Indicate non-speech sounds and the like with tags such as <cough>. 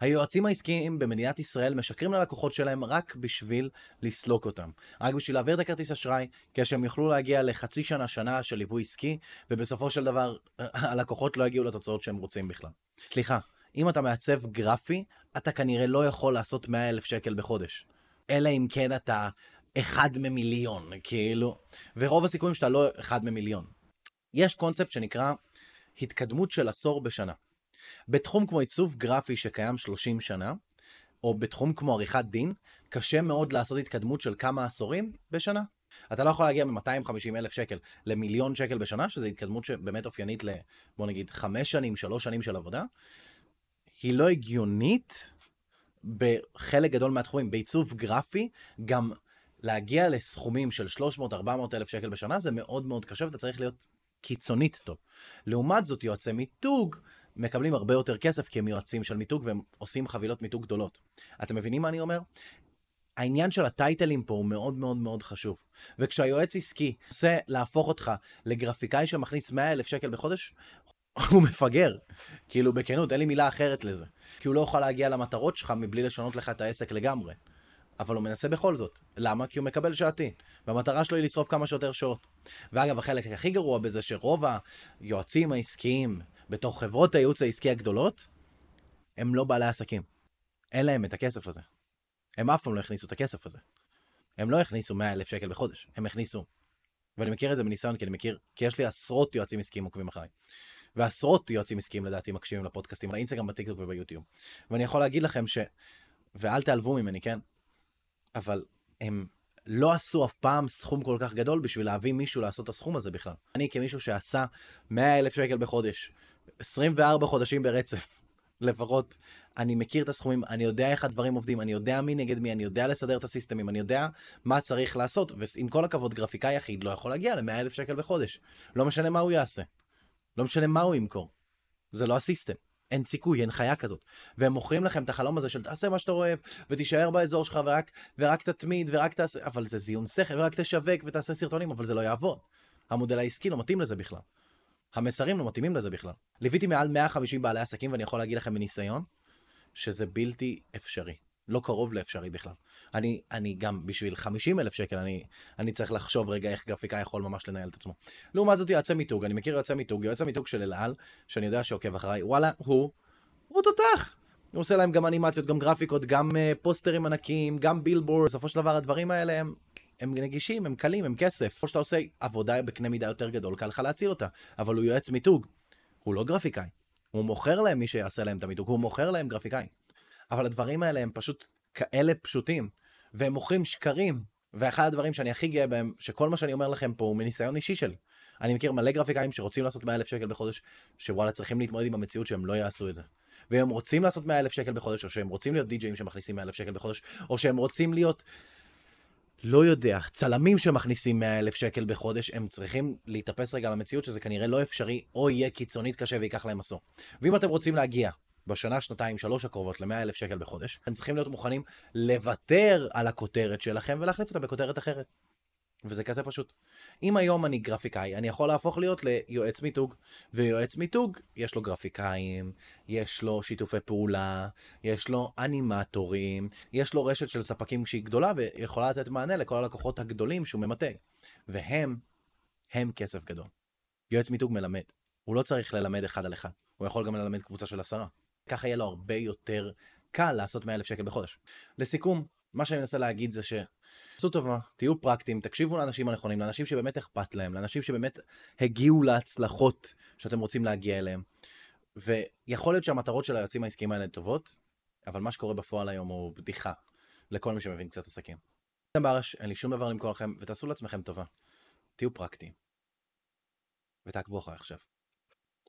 היועצים העסקיים במדינת ישראל משקרים ללקוחות שלהם רק בשביל לסלוק אותם. רק בשביל להעביר את הכרטיס אשראי, כדי שהם יוכלו להגיע לחצי שנה, שנה של ליווי עסקי, ובסופו של דבר הלקוחות לא יגיעו לתוצאות שהם רוצים בכלל. סליחה, אם אתה מעצב גרפי, אתה כנראה לא יכול לעשות 100 אלף שקל בחודש. אלא אם כן אתה אחד ממיליון, כאילו. ורוב הסיכויים שאתה לא אחד ממיליון. יש קונספט שנקרא התקדמות של עשור בשנה. בתחום כמו עיצוב גרפי שקיים 30 שנה, או בתחום כמו עריכת דין, קשה מאוד לעשות התקדמות של כמה עשורים בשנה. אתה לא יכול להגיע מ-250 אלף שקל למיליון שקל בשנה, שזו התקדמות שבאמת אופיינית ל... בוא נגיד, חמש שנים, שלוש שנים של עבודה. היא לא הגיונית בחלק גדול מהתחומים. בעיצוב גרפי, גם להגיע לסכומים של 300-400 אלף שקל בשנה זה מאוד מאוד קשה ואתה צריך להיות קיצונית טוב. לעומת זאת, יועצי מיתוג מקבלים הרבה יותר כסף כי הם יועצים של מיתוג והם עושים חבילות מיתוג גדולות. אתם מבינים מה אני אומר? העניין של הטייטלים פה הוא מאוד מאוד מאוד חשוב. וכשהיועץ עסקי רוצה להפוך אותך לגרפיקאי שמכניס 100 אלף שקל בחודש, <laughs> הוא מפגר. כאילו, בכנות, אין לי מילה אחרת לזה. כי הוא לא יכול להגיע למטרות שלך מבלי לשנות לך את העסק לגמרי. אבל הוא מנסה בכל זאת. למה? כי הוא מקבל שעתי. והמטרה שלו היא לשרוף כמה שיותר שעות. ואגב, החלק הכי גרוע בזה שרוב היועצים העסקיים בתוך חברות הייעוץ העסקי הגדולות, הם לא בעלי עסקים. אין להם את הכסף הזה. הם אף פעם לא הכניסו את הכסף הזה. הם לא הכניסו 100 אלף שקל בחודש, הם הכניסו. ואני מכיר את זה מניסיון, כי אני מכיר, כי יש לי עשרות יועצים עסקיים עוקבים אחריי. ועשרות יועצים עסקיים לדעתי מקשיבים לפודקאסטים, באינסטגרם, בטיקטוק וביוטיוב. ואני יכול להגיד לכם ש... ואל תעלבו ממני, כן? אבל הם לא עשו אף פעם סכום כל כך גדול בשביל להביא מישהו לעשות את הסכום הזה בכלל. אני כמישהו שעשה 100 אלף שקל בחודש, 24 חודשים ברצף, <laughs> לפחות, אני מכיר את הסכומים, אני יודע איך הדברים עובדים, אני יודע מי נגד מי, אני יודע לסדר את הסיסטמים, אני יודע מה צריך לעשות, ועם כל הכבוד, גרפיקאי יחיד לא יכול להגיע ל-100 אלף שקל בחודש. לא משנה מה הוא יעשה. לא משנה מה הוא ימכור. זה לא הסיסטם. אין סיכוי, אין חיה כזאת. והם מוכרים לכם את החלום הזה של תעשה מה שאתה אוהב, ותישאר באזור שלך, ורק, ורק תתמיד, ורק תעשה, אבל זה זיון שכל, ורק תשווק ותעשה סרטונים, אבל זה לא יעבוד. המודל העסקי לא מתאים לזה בכלל. המסרים לא מתאימים לזה בכלל. ליוויתי מעל 150 בעלי עסקים, ואני יכול להגיד לכם מניסיון, שזה בלתי אפשרי. לא קרוב לאפשרי בכלל. אני, אני גם בשביל 50 אלף שקל, אני, אני צריך לחשוב רגע איך גרפיקאי יכול ממש לנהל את עצמו. לעומת זאת יועצי מיתוג, אני מכיר יועצי מיתוג, יועץ המיתוג של אלעל, שאני יודע שעוקב אחריי, וואלה, הוא, הוא תותח. הוא עושה להם גם אנימציות, גם גרפיקות, גם uh, פוסטרים ענקיים, גם בילבורד. בסופו של דבר הדברים האלה הם, הם נגישים, הם קלים, הם כסף. או שאתה עושה עבודה בקנה מידה יותר גדול, קל לך להציל אותה. אבל הוא יועץ מיתוג, הוא לא גרפיקאי. הוא מוכר להם מי שיעשה להם את המיתוג, הוא מוכר להם גרפיקאי. אבל הדברים האלה הם פשוט כאלה פשוטים, והם מוכרים שקרים. ואחד הדברים שאני הכי גאה בהם, שכל מה שאני אומר לכם פה הוא מניסיון אישי שלי. אני מכיר מלא גרפיקאים שרוצים לעשות 100 אלף שקל בחודש, שוואלה צריכים להתמודד עם המציאות שהם לא יעשו את זה. והם רוצים לעשות 100 אלף שקל בחודש, או שהם רוצים להיות די-ג'אים שמכניסים 100 אלף שקל בחודש, או שהם רוצים להיות, לא יודע, צלמים שמכניסים 100 אלף שקל בחודש, הם צריכים להתאפס רגע למציאות שזה כנראה לא אפשרי, או יהיה קיצונית קשה ויקח להם עשור. ואם אתם רוצים להגיע בשנה, שנתיים, שלוש הקרובות ל-100 אלף שקל בחודש, אתם צריכים להיות מוכנים לוותר על הכותרת שלכם ולהחליף אותה בכותרת אחרת. וזה כזה פשוט. אם היום אני גרפיקאי, אני יכול להפוך להיות ליועץ מיתוג, ויועץ מיתוג, יש לו גרפיקאים, יש לו שיתופי פעולה, יש לו אנימטורים, יש לו רשת של ספקים שהיא גדולה, ויכולה לתת מענה לכל הלקוחות הגדולים שהוא ממתג. והם, הם כסף גדול. יועץ מיתוג מלמד. הוא לא צריך ללמד אחד על אחד, הוא יכול גם ללמד קבוצה של עשרה. ככה יהיה לו הרבה יותר קל לעשות 100 אלף שקל בחודש. לסיכום, מה שאני מנסה להגיד זה ש... עשו טובה, תהיו פרקטיים, תקשיבו לאנשים הנכונים, לאנשים שבאמת אכפת להם, לאנשים שבאמת הגיעו להצלחות שאתם רוצים להגיע אליהם. ויכול להיות שהמטרות של היועצים העסקיים האלה טובות, אבל מה שקורה בפועל היום הוא בדיחה לכל מי שמבין קצת עסקים. אתם ברש, אין לי שום דבר למכור לכם, ותעשו לעצמכם טובה. תהיו פרקטיים. ותעקבו אחריי עכשיו.